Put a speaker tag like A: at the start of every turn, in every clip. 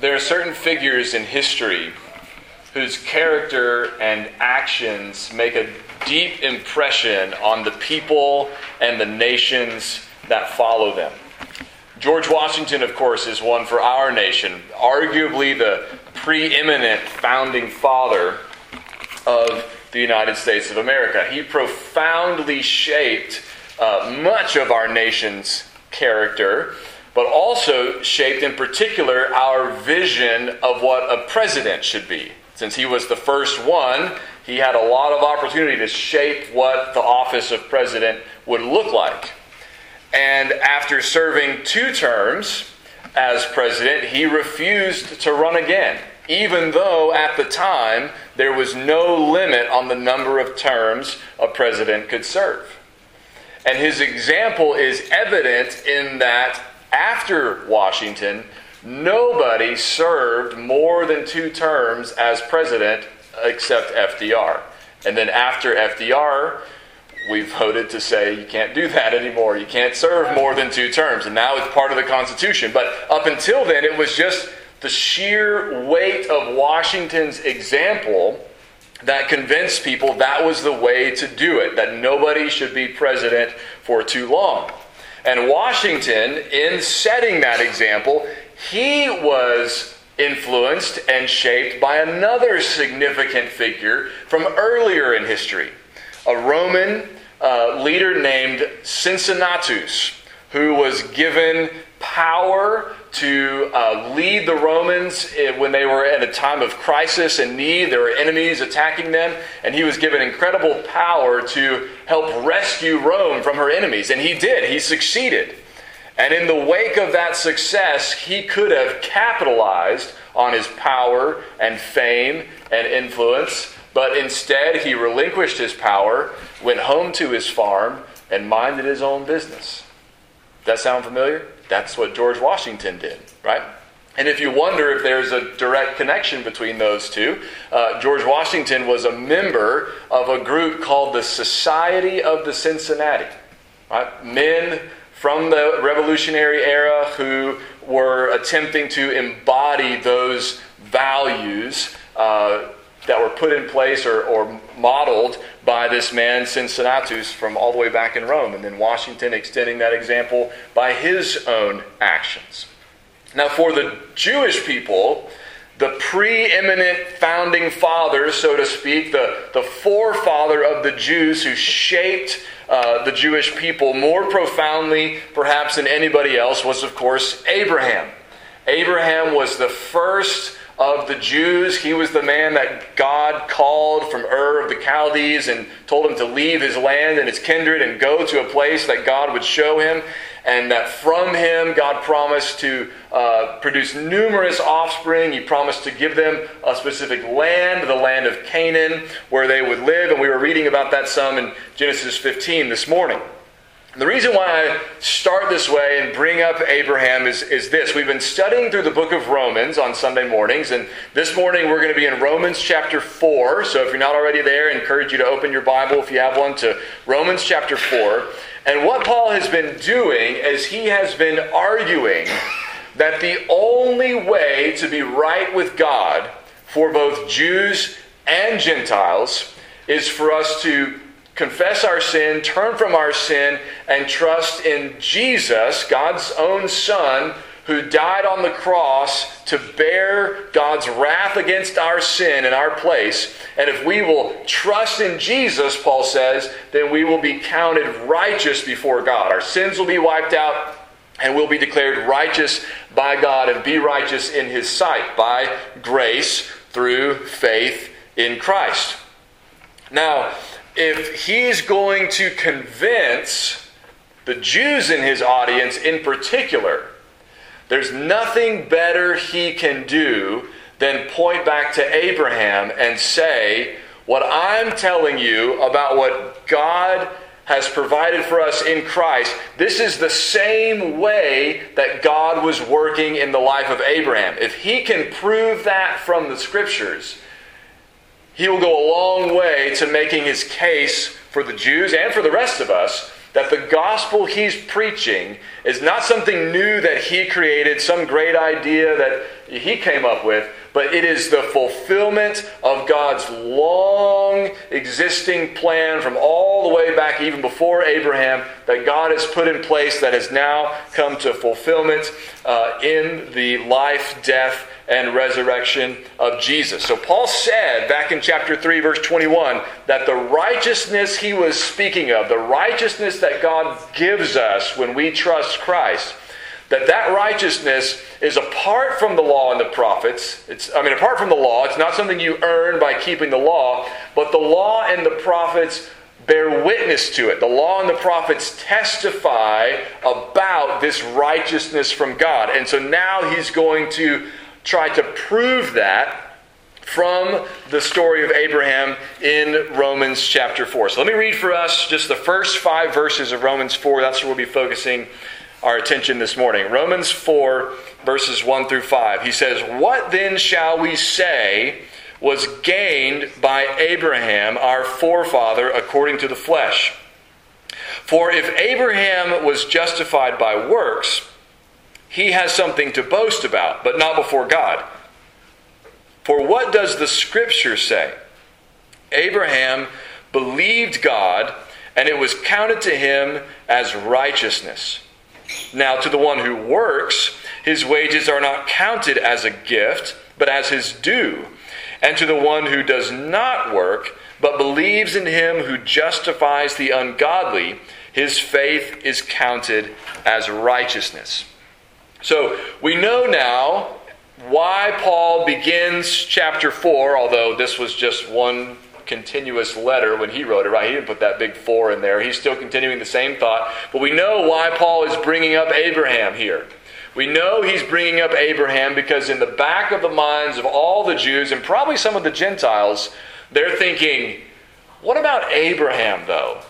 A: there are certain figures in history whose character and actions make a deep impression on the people and the nations that follow them. George Washington, of course, is one for our nation, arguably the preeminent founding father of the United States of America. He profoundly shaped uh, much of our nation's character, but also shaped in particular our vision of what a president should be. Since he was the first one, he had a lot of opportunity to shape what the office of president would look like. And after serving two terms as president, he refused to run again, even though at the time there was no limit on the number of terms a president could serve. And his example is evident in that after Washington, nobody served more than two terms as president except FDR. And then after FDR, we voted to say you can't do that anymore. You can't serve more than two terms. And now it's part of the Constitution. But up until then, it was just the sheer weight of Washington's example that convinced people that was the way to do it, that nobody should be president for too long. And Washington, in setting that example, he was influenced and shaped by another significant figure from earlier in history, a Roman uh, leader named Cincinnatus, who was given power to uh, lead the Romans when they were at a time of crisis and need. There were enemies attacking them, and he was given incredible power to help rescue Rome from her enemies. And he did, he succeeded. And in the wake of that success, he could have capitalized on his power and fame and influence, but instead he relinquished his power, went home to his farm, and minded his own business. That sound familiar? That's what George Washington did, right? And if you wonder if there's a direct connection between those two, uh, George Washington was a member of a group called the Society of the Cincinnati. Right? Men from the Revolutionary era who were attempting to embody those values uh, that were put in place or, or modeled by this man Cincinnatus from all the way back in Rome, and then Washington extending that example by his own actions. Now, for the Jewish people, the preeminent founding father, so to speak, the, the forefather of the Jews who shaped uh, the Jewish people more profoundly, perhaps, than anybody else, was, of course, Abraham. Abraham was the first of the Jews. He was the man that God called from Ur of the Chaldees and told him to leave his land and his kindred and go to a place that God would show him. And that from him, God promised to uh, produce numerous offspring. He promised to give them a specific land, the land of Canaan, where they would live. And we were reading about that some in Genesis 15 this morning. The reason why I start this way and bring up Abraham is, is this. We've been studying through the book of Romans on Sunday mornings, and this morning we're going to be in Romans chapter 4. So if you're not already there, I encourage you to open your Bible, if you have one, to Romans chapter 4. And what Paul has been doing is he has been arguing that the only way to be right with God for both Jews and Gentiles is for us to confess our sin, turn from our sin, and trust in Jesus, God's own Son, who died on the cross to bear God's wrath against our sin in our place. And if we will trust in Jesus, Paul says, then we will be counted righteous before God. Our sins will be wiped out. And we'll be declared righteous by God and be righteous in His sight by grace through faith in Christ. Now, if he's going to convince the Jews in his audience in particular, there's nothing better he can do than point back to Abraham and say, What I'm telling you about what God has provided for us in Christ, this is the same way that God was working in the life of Abraham. If he can prove that from the scriptures, he will go a long way to making his case for the Jews and for the rest of us that the gospel he's preaching is not something new that he created, some great idea that he came up with, but it is the fulfillment of God's long existing plan from all the way back, even before Abraham, that God has put in place that has now come to fulfillment uh, in the life, death, and resurrection of Jesus. So Paul said back in chapter 3 verse 21 that the righteousness he was speaking of, the righteousness that God gives us when we trust Christ, that that righteousness is apart from the law and the prophets. It's I mean apart from the law, it's not something you earn by keeping the law, but the law and the prophets bear witness to it. The law and the prophets testify about this righteousness from God. And so now he's going to try to prove that from the story of Abraham in Romans chapter 4. So let me read for us just the first five verses of Romans 4. That's where we'll be focusing our attention this morning. Romans 4, verses 1 through 5. He says, What then shall we say was gained by Abraham, our forefather, according to the flesh? For if Abraham was justified by works, he has something to boast about, but not before God. For what does the scripture say? Abraham believed God, and it was counted to him as righteousness. Now, to the one who works, his wages are not counted as a gift, but as his due. And to the one who does not work, but believes in him who justifies the ungodly, his faith is counted as righteousness. So we know now why Paul begins chapter 4, although this was just one continuous letter when he wrote it, right? He didn't put that big 4 in there. He's still continuing the same thought. But we know why Paul is bringing up Abraham here. We know he's bringing up Abraham because in the back of the minds of all the Jews and probably some of the Gentiles, they're thinking, what about Abraham, though?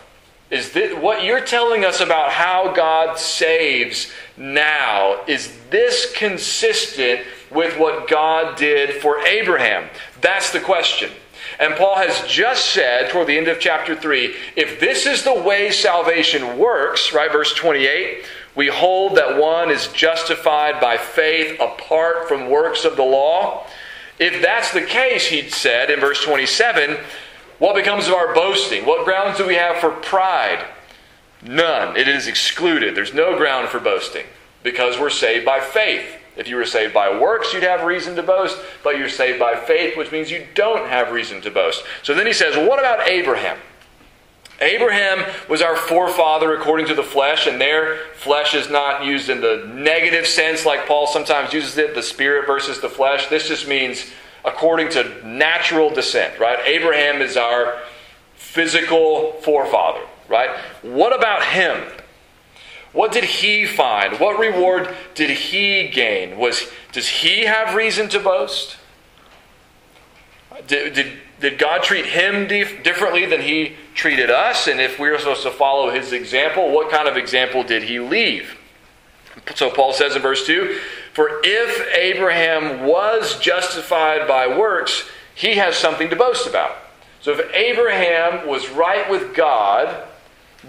A: Is this, what you're telling us about how God saves now, is this consistent with what God did for Abraham? That's the question. And Paul has just said toward the end of chapter 3 if this is the way salvation works, right, verse 28, we hold that one is justified by faith apart from works of the law. If that's the case, he said in verse 27, what becomes of our boasting? What grounds do we have for pride? None. It is excluded. There's no ground for boasting because we're saved by faith. If you were saved by works, you'd have reason to boast, but you're saved by faith, which means you don't have reason to boast. So then he says, What about Abraham? Abraham was our forefather according to the flesh, and their flesh is not used in the negative sense like Paul sometimes uses it, the spirit versus the flesh. This just means according to natural descent, right? Abraham is our physical forefather, right? What about him? What did he find? What reward did he gain? Was does he have reason to boast? Did, did, did God treat him dif- differently than he treated us? And if we are supposed to follow his example, what kind of example did he leave? So Paul says in verse 2 For if Abraham was justified by works, he has something to boast about. So if Abraham was right with God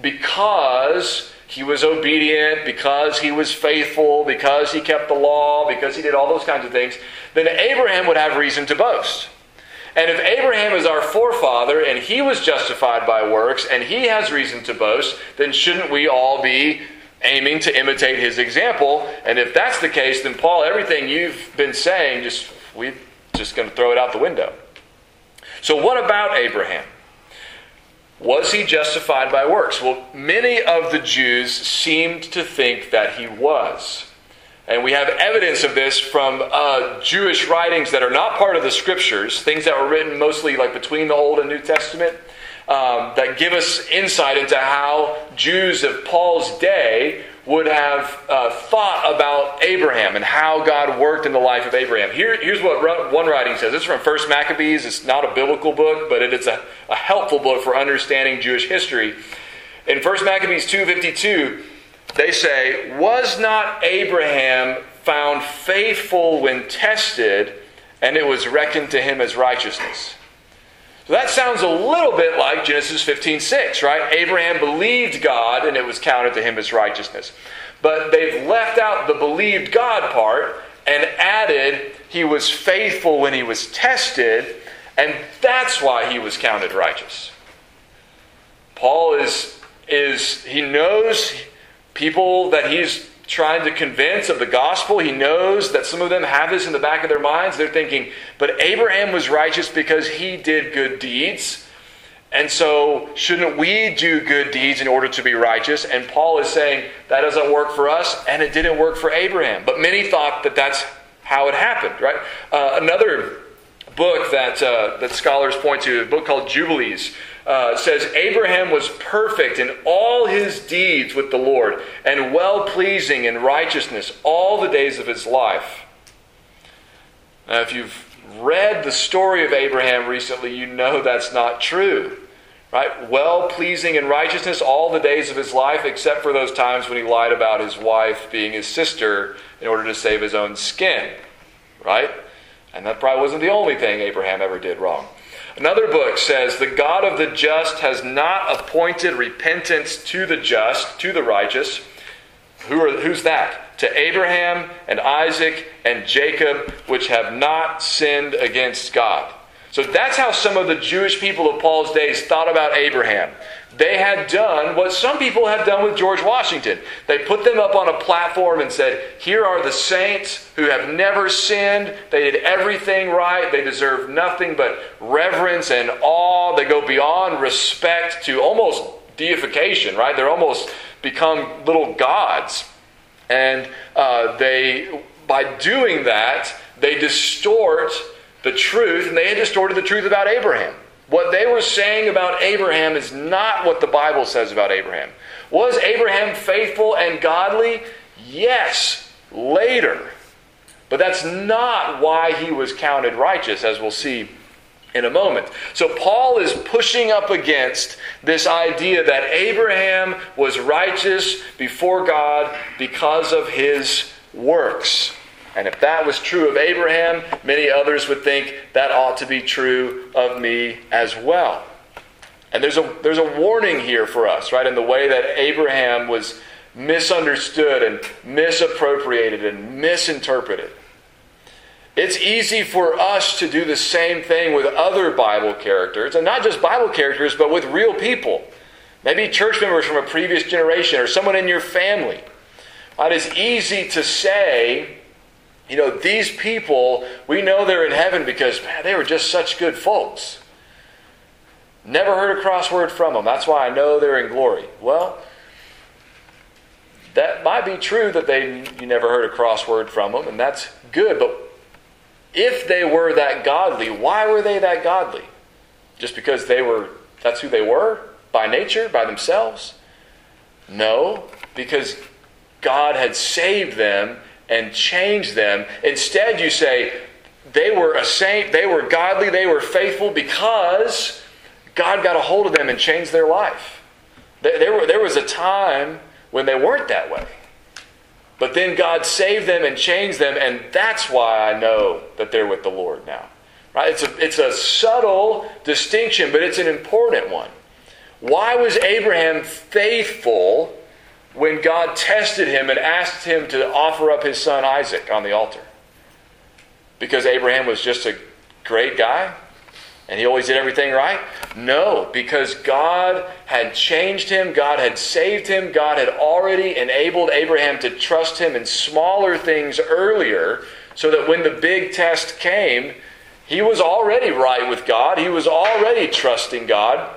A: because he was obedient, because he was faithful, because he kept the law, because he did all those kinds of things, then Abraham would have reason to boast. And if Abraham is our forefather and he was justified by works and he has reason to boast, then shouldn't we all be aiming to imitate his example. And if that's the case, then Paul, everything you've been saying, just we're just going to throw it out the window. So what about Abraham? Was he justified by works? Well, many of the Jews seemed to think that he was. And we have evidence of this from uh, Jewish writings that are not part of the scriptures, things that were written mostly like between the Old and New Testament um, that give us insight into how Jews of Paul's day would have uh, thought about Abraham and how God worked in the life of Abraham. Here, here's what one writing says. This is from First Maccabees. It's not a biblical book, but it is a, a helpful book for understanding Jewish history. In First Maccabees 2.52, they say, Was not Abraham found faithful when tested, and it was reckoned to him as righteousness? So that sounds a little bit like Genesis 15 6, right? Abraham believed God and it was counted to him as righteousness. But they've left out the believed God part and added he was faithful when he was tested, and that's why he was counted righteous. Paul is, is he knows people that he's trying to convince of the gospel. He knows that some of them have this in the back of their minds. They're thinking, but Abraham was righteous because he did good deeds. And so, shouldn't we do good deeds in order to be righteous? And Paul is saying that doesn't work for us, and it didn't work for Abraham. But many thought that that's how it happened, right? Uh, another book that, uh, that scholars point to, a book called Jubilees, uh, says Abraham was perfect in all his deeds with the Lord and well pleasing in righteousness all the days of his life. Now, if you've read the story of Abraham recently, you know that's not true. Right? Well pleasing in righteousness all the days of his life, except for those times when he lied about his wife being his sister in order to save his own skin. Right? And that probably wasn't the only thing Abraham ever did wrong. Another book says, The God of the just has not appointed repentance to the just, to the righteous. Who are, who's that? To Abraham and Isaac and Jacob, which have not sinned against God. So that's how some of the Jewish people of Paul's days thought about Abraham they had done what some people have done with George Washington. They put them up on a platform and said, Here are the saints who have never sinned. They did everything right. They deserve nothing but reverence and awe. They go beyond respect to almost deification, right? They're almost become little gods. And uh, they, by doing that, they distort the truth, and they had distorted the truth about Abraham. What they were saying about Abraham is not what the Bible says about Abraham. Was Abraham faithful and godly? Yes, later. But that's not why he was counted righteous, as we'll see in a moment. So Paul is pushing up against this idea that Abraham was righteous before God because of his works. And if that was true of Abraham, many others would think that ought to be true of me as well. And there's a, there's a warning here for us, right, in the way that Abraham was misunderstood and misappropriated and misinterpreted. It's easy for us to do the same thing with other Bible characters, and not just Bible characters, but with real people. Maybe church members from a previous generation or someone in your family. It is easy to say, you know, these people, we know they're in heaven because, man, they were just such good folks. Never heard a crossword from them. That's why I know they're in glory. Well, that might be true that they you never heard a crossword from them, and that's good. But if they were that godly, why were they that godly? Just because they were that's who they were by nature, by themselves? No, because God had saved them and change them. Instead, you say, they were a saint, they were godly, they were faithful because God got a hold of them and changed their life. There, was a time when they weren't that way. But then God saved them and changed them, and that's why I know that they're with the Lord now. Right? It's a, it's a subtle distinction, but it's an important one. Why was Abraham faithful when God tested him and asked him to offer up his son Isaac on the altar? Because Abraham was just a great guy and he always did everything right? No, because God had changed him, God had saved him, God had already enabled Abraham to trust him in smaller things earlier, so that when the big test came, he was already right with God, he was already trusting God.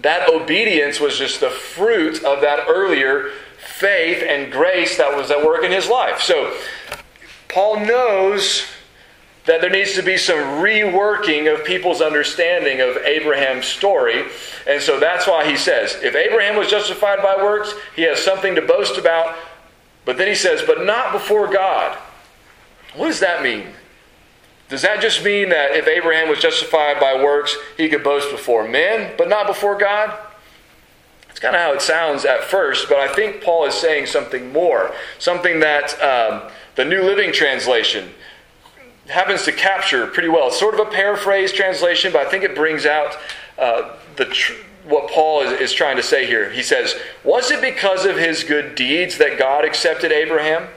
A: That obedience was just the fruit of that earlier faith and grace that was at work in his life. So, Paul knows that there needs to be some reworking of people's understanding of Abraham's story. And so that's why he says, if Abraham was justified by works, he has something to boast about. But then he says, but not before God. What does that mean? Does that just mean that if Abraham was justified by works, he could boast before men, but not before God? Kind of how it sounds at first, but I think Paul is saying something more. Something that um, the New Living Translation happens to capture pretty well. It's sort of a paraphrase translation, but I think it brings out uh, the tr- what Paul is, is trying to say here. He says, Was it because of his good deeds that God accepted Abraham?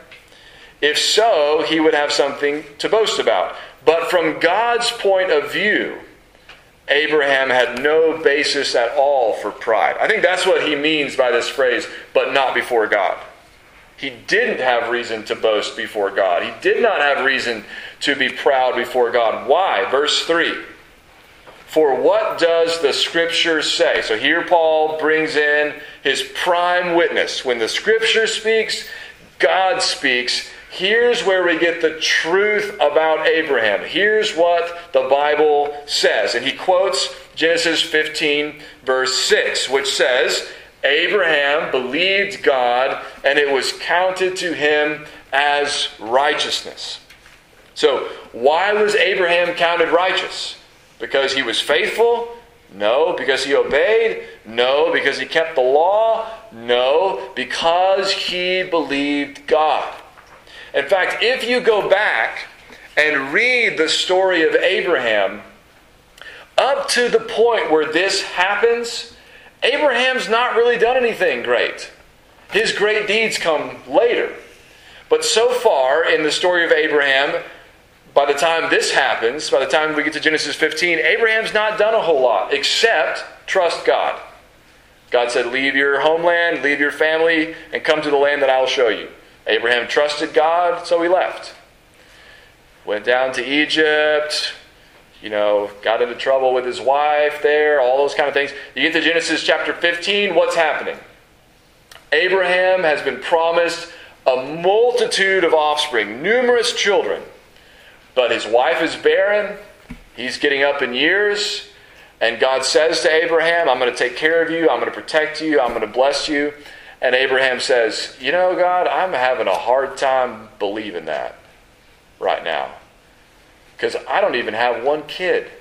A: If so, he would have something to boast about. But from God's point of view, Abraham had no basis at all for pride. I think that's what he means by this phrase, but not before God. He didn't have reason to boast before God. He did not have reason to be proud before God. Why? Verse 3. For what does the Scripture say? So here Paul brings in his prime witness. When the Scripture speaks, God speaks. Here's where we get the truth about Abraham. Here's what the Bible says. And he quotes Genesis 15, verse 6, which says, Abraham believed God, and it was counted to him as righteousness. So, why was Abraham counted righteous? Because he was faithful? No. Because he obeyed? No. Because he kept the law? No. Because he believed God. In fact, if you go back and read the story of Abraham, up to the point where this happens, Abraham's not really done anything great. His great deeds come later. But so far in the story of Abraham, by the time this happens, by the time we get to Genesis 15, Abraham's not done a whole lot except trust God. God said, Leave your homeland, leave your family, and come to the land that I'll show you. Abraham trusted God, so he left. Went down to Egypt, you know, got into trouble with his wife there, all those kind of things. You get to Genesis chapter 15, what's happening? Abraham has been promised a multitude of offspring, numerous children, but his wife is barren. He's getting up in years. And God says to Abraham, I'm going to take care of you. I'm going to protect you. I'm going to bless you. And Abraham says, You know, God, I'm having a hard time believing that right now because I don't even have one kid.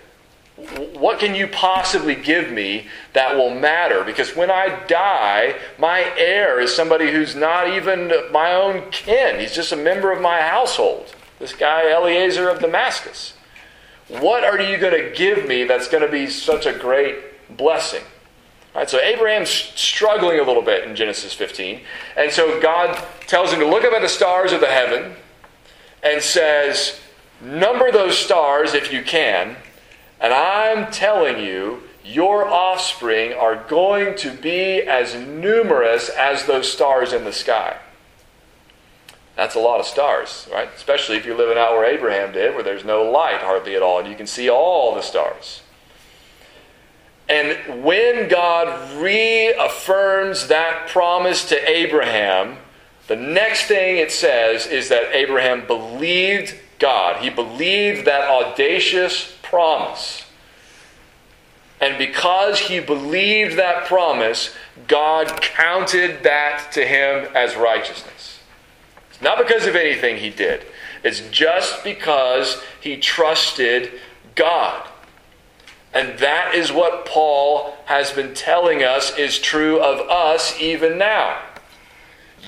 A: What can you possibly give me that will matter? Because when I die, my heir is somebody who's not even my own kin. He's just a member of my household. This guy, Eliezer of Damascus. What are you going to give me that's going to be such a great blessing? Right, so Abraham's struggling a little bit in Genesis 15. And so God tells him to look up at the stars of the heaven and says, Number those stars if you can, and I'm telling you, your offspring are going to be as numerous as those stars in the sky. That's a lot of stars, right? Especially if you're living out where Abraham did, where there's no light hardly at all, and you can see all the stars. And when God reaffirms that promise to Abraham, the next thing it says is that Abraham believed God. He believed that audacious promise. And because he believed that promise, God counted that to him as righteousness. It's not because of anything he did, it's just because he trusted God. And that is what Paul has been telling us is true of us even now.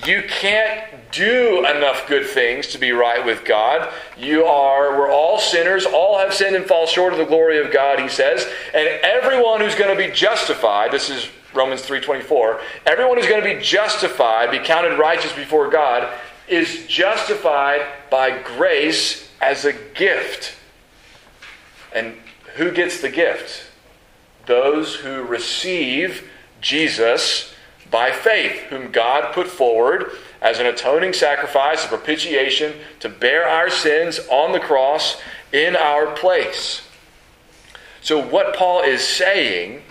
A: You can't do enough good things to be right with God. You are, we're all sinners, all have sinned and fall short of the glory of God, he says. And everyone who's going to be justified, this is Romans 3:24, everyone who's going to be justified, be counted righteous before God, is justified by grace as a gift. And who gets the gift? Those who receive Jesus by faith, whom God put forward as an atoning sacrifice, a propitiation to bear our sins on the cross in our place. So, what Paul is saying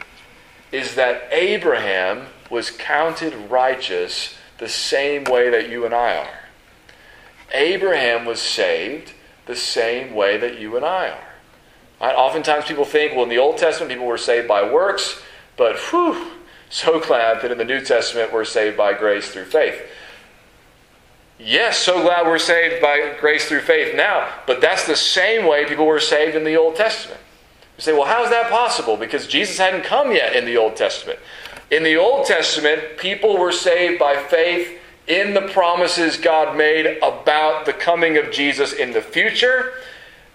A: is that Abraham was counted righteous the same way that you and I are. Abraham was saved the same way that you and I are. Right? Oftentimes people think, well, in the Old Testament, people were saved by works, but whew, so glad that in the New Testament we're saved by grace through faith. Yes, so glad we're saved by grace through faith now, but that's the same way people were saved in the Old Testament. You say, well, how is that possible? Because Jesus hadn't come yet in the Old Testament. In the Old Testament, people were saved by faith in the promises God made about the coming of Jesus in the future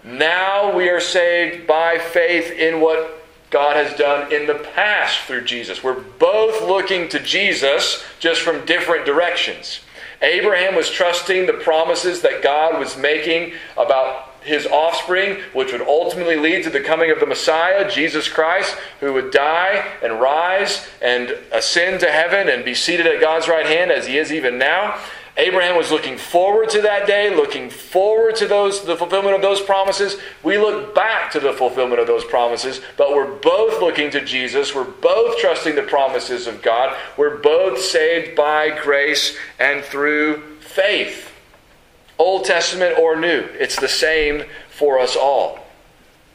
A: Now we are saved by faith in what God has done in the past through Jesus. We're both looking to Jesus just from different directions. Abraham was trusting the promises that God was making about his offspring, which would ultimately lead to the coming of the Messiah, Jesus Christ, who would die and rise and ascend to heaven and be seated at God's right hand as he is even now. Abraham was looking forward to that day, looking forward to those the fulfillment of those promises. We look back to the fulfillment of those promises, but we're both looking to Jesus. We're both trusting the promises of God. We're both saved by grace and through faith. Old Testament or New, it's the same for us all.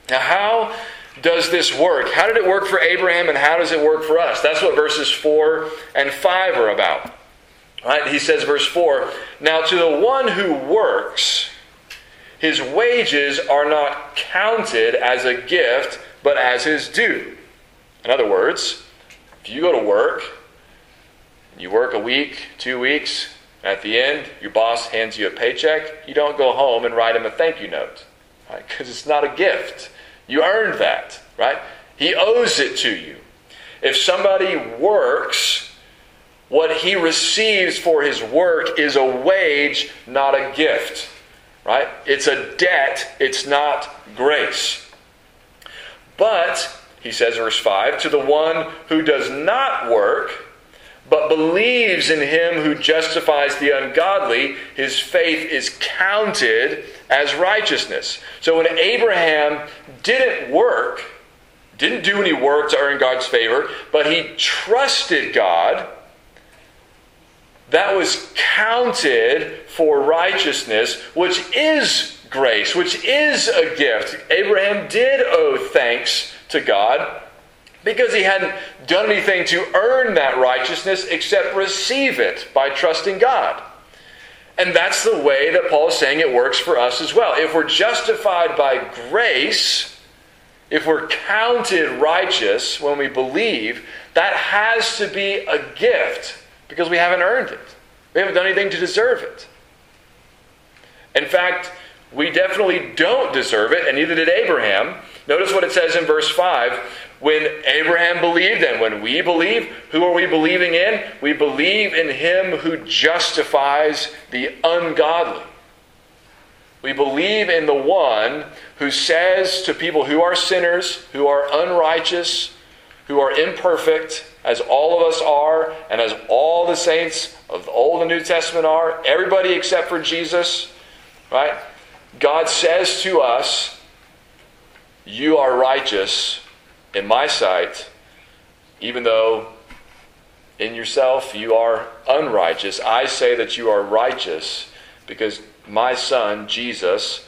A: Now, how does this work? How did it work for Abraham and how does it work for us? That's what verses 4 and 5 are about. Right? He says, verse 4 Now to the one who works, his wages are not counted as a gift, but as his due. In other words, if you go to work, you work a week, two weeks, at the end, your boss hands you a paycheck, you don't go home and write him a thank you note. Right? Because it's not a gift. You earned that, right? He owes it to you. If somebody works, what he receives for his work is a wage, not a gift. Right? It's a debt, it's not grace. But, he says, verse 5, to the one who does not work, but believes in him who justifies the ungodly, his faith is counted as righteousness. So when Abraham didn't work, didn't do any work to earn God's favor, but he trusted God that was counted for righteousness, which is grace, which is a gift. Abraham did owe thanks to God because he hadn't done anything to earn that righteousness except receive it by trusting God. And that's the way that Paul is saying it works for us as well. If we're justified by grace, if we're counted righteous when we believe, that has to be a gift because we haven't earned it. We haven't done anything to deserve it. In fact, we definitely don't deserve it, and neither did Abraham. Notice what it says in verse 5 when Abraham believed, and when we believe, who are we believing in? We believe in him who justifies the ungodly. We believe in the one who says to people who are sinners, who are unrighteous, who are imperfect, as all of us are, and as all the saints of the Old and New Testament are, everybody except for Jesus, right? God says to us, You are righteous in my sight, even though in yourself you are unrighteous. I say that you are righteous because my Son, Jesus,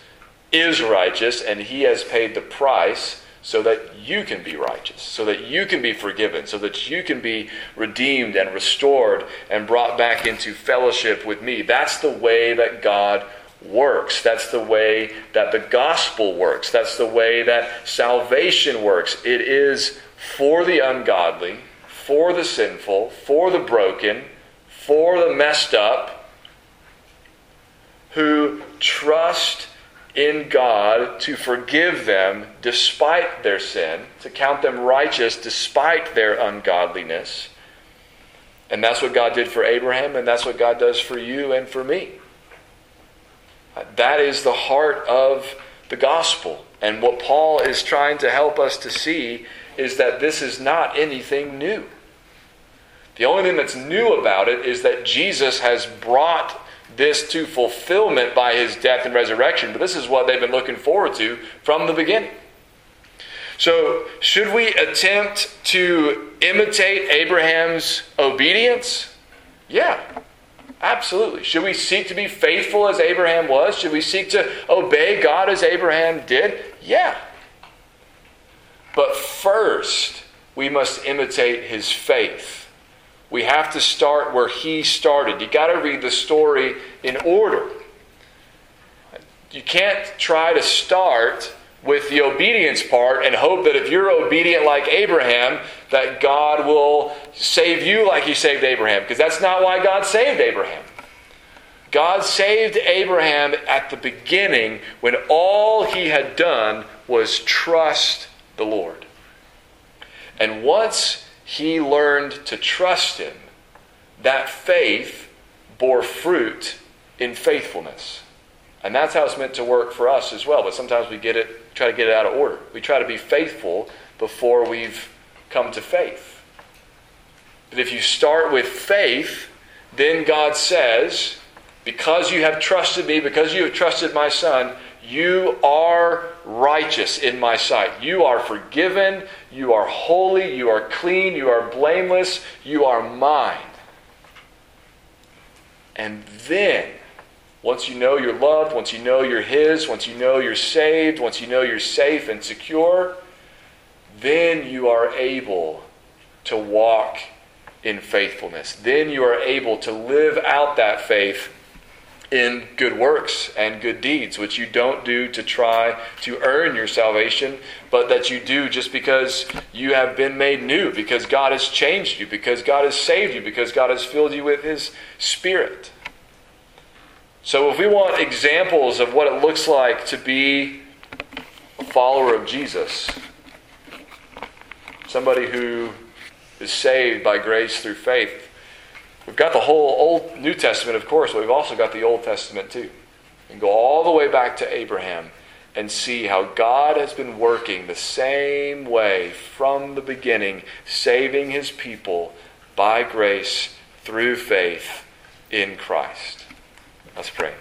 A: is righteous and he has paid the price so that you can be righteous, so that you can be forgiven, so that you can be redeemed and restored and brought back into fellowship with me. That's the way that God works. That's the way that the gospel works. That's the way that salvation works. It is for the ungodly, for the sinful, for the broken, for the messed up, who trust in God to forgive them despite their sin, to count them righteous despite their ungodliness. And that's what God did for Abraham, and that's what God does for you and for me. That is the heart of the gospel. And what Paul is trying to help us to see is that this is not anything new. The only thing that's new about it is that Jesus has brought this to fulfillment by his death and resurrection. But this is what they've been looking forward to from the beginning. So, should we attempt to imitate Abraham's obedience? Yeah, absolutely. Should we seek to be faithful as Abraham was? Should we seek to obey God as Abraham did? Yeah. But first, we must imitate his faith. We have to start where he started. You got to read the story in order. You can't try to start with the obedience part and hope that if you're obedient like Abraham, that God will save you like he saved Abraham, because that's not why God saved Abraham. God saved Abraham at the beginning when all he had done was trust the Lord. And once he learned to trust him, that faith bore fruit in faithfulness. And that's how it's meant to work for us as well. But sometimes we get it, try to get it out of order. We try to be faithful before we've come to faith. But if you start with faith, then God says, because you have trusted me, because you have trusted my son, you are righteous in my sight. You are forgiven. You are holy. You are clean. You are blameless. You are mine. And then, once you know you're loved, once you know you're His, once you know you're saved, once you know you're safe and secure, then you are able to walk in faithfulness. Then you are able to live out that faith in good works and good deeds, which you don't do to try to earn your salvation, but that you do just because you have been made new, because God has changed you, because God has saved you, because God has filled you with His Spirit. So, if we want examples of what it looks like to be a follower of Jesus, somebody who is saved by grace through faith, We've got the whole Old New Testament, of course, but we've also got the Old Testament too. And go all the way back to Abraham and see how God has been working the same way from the beginning, saving his people by grace through faith in Christ. Let's pray.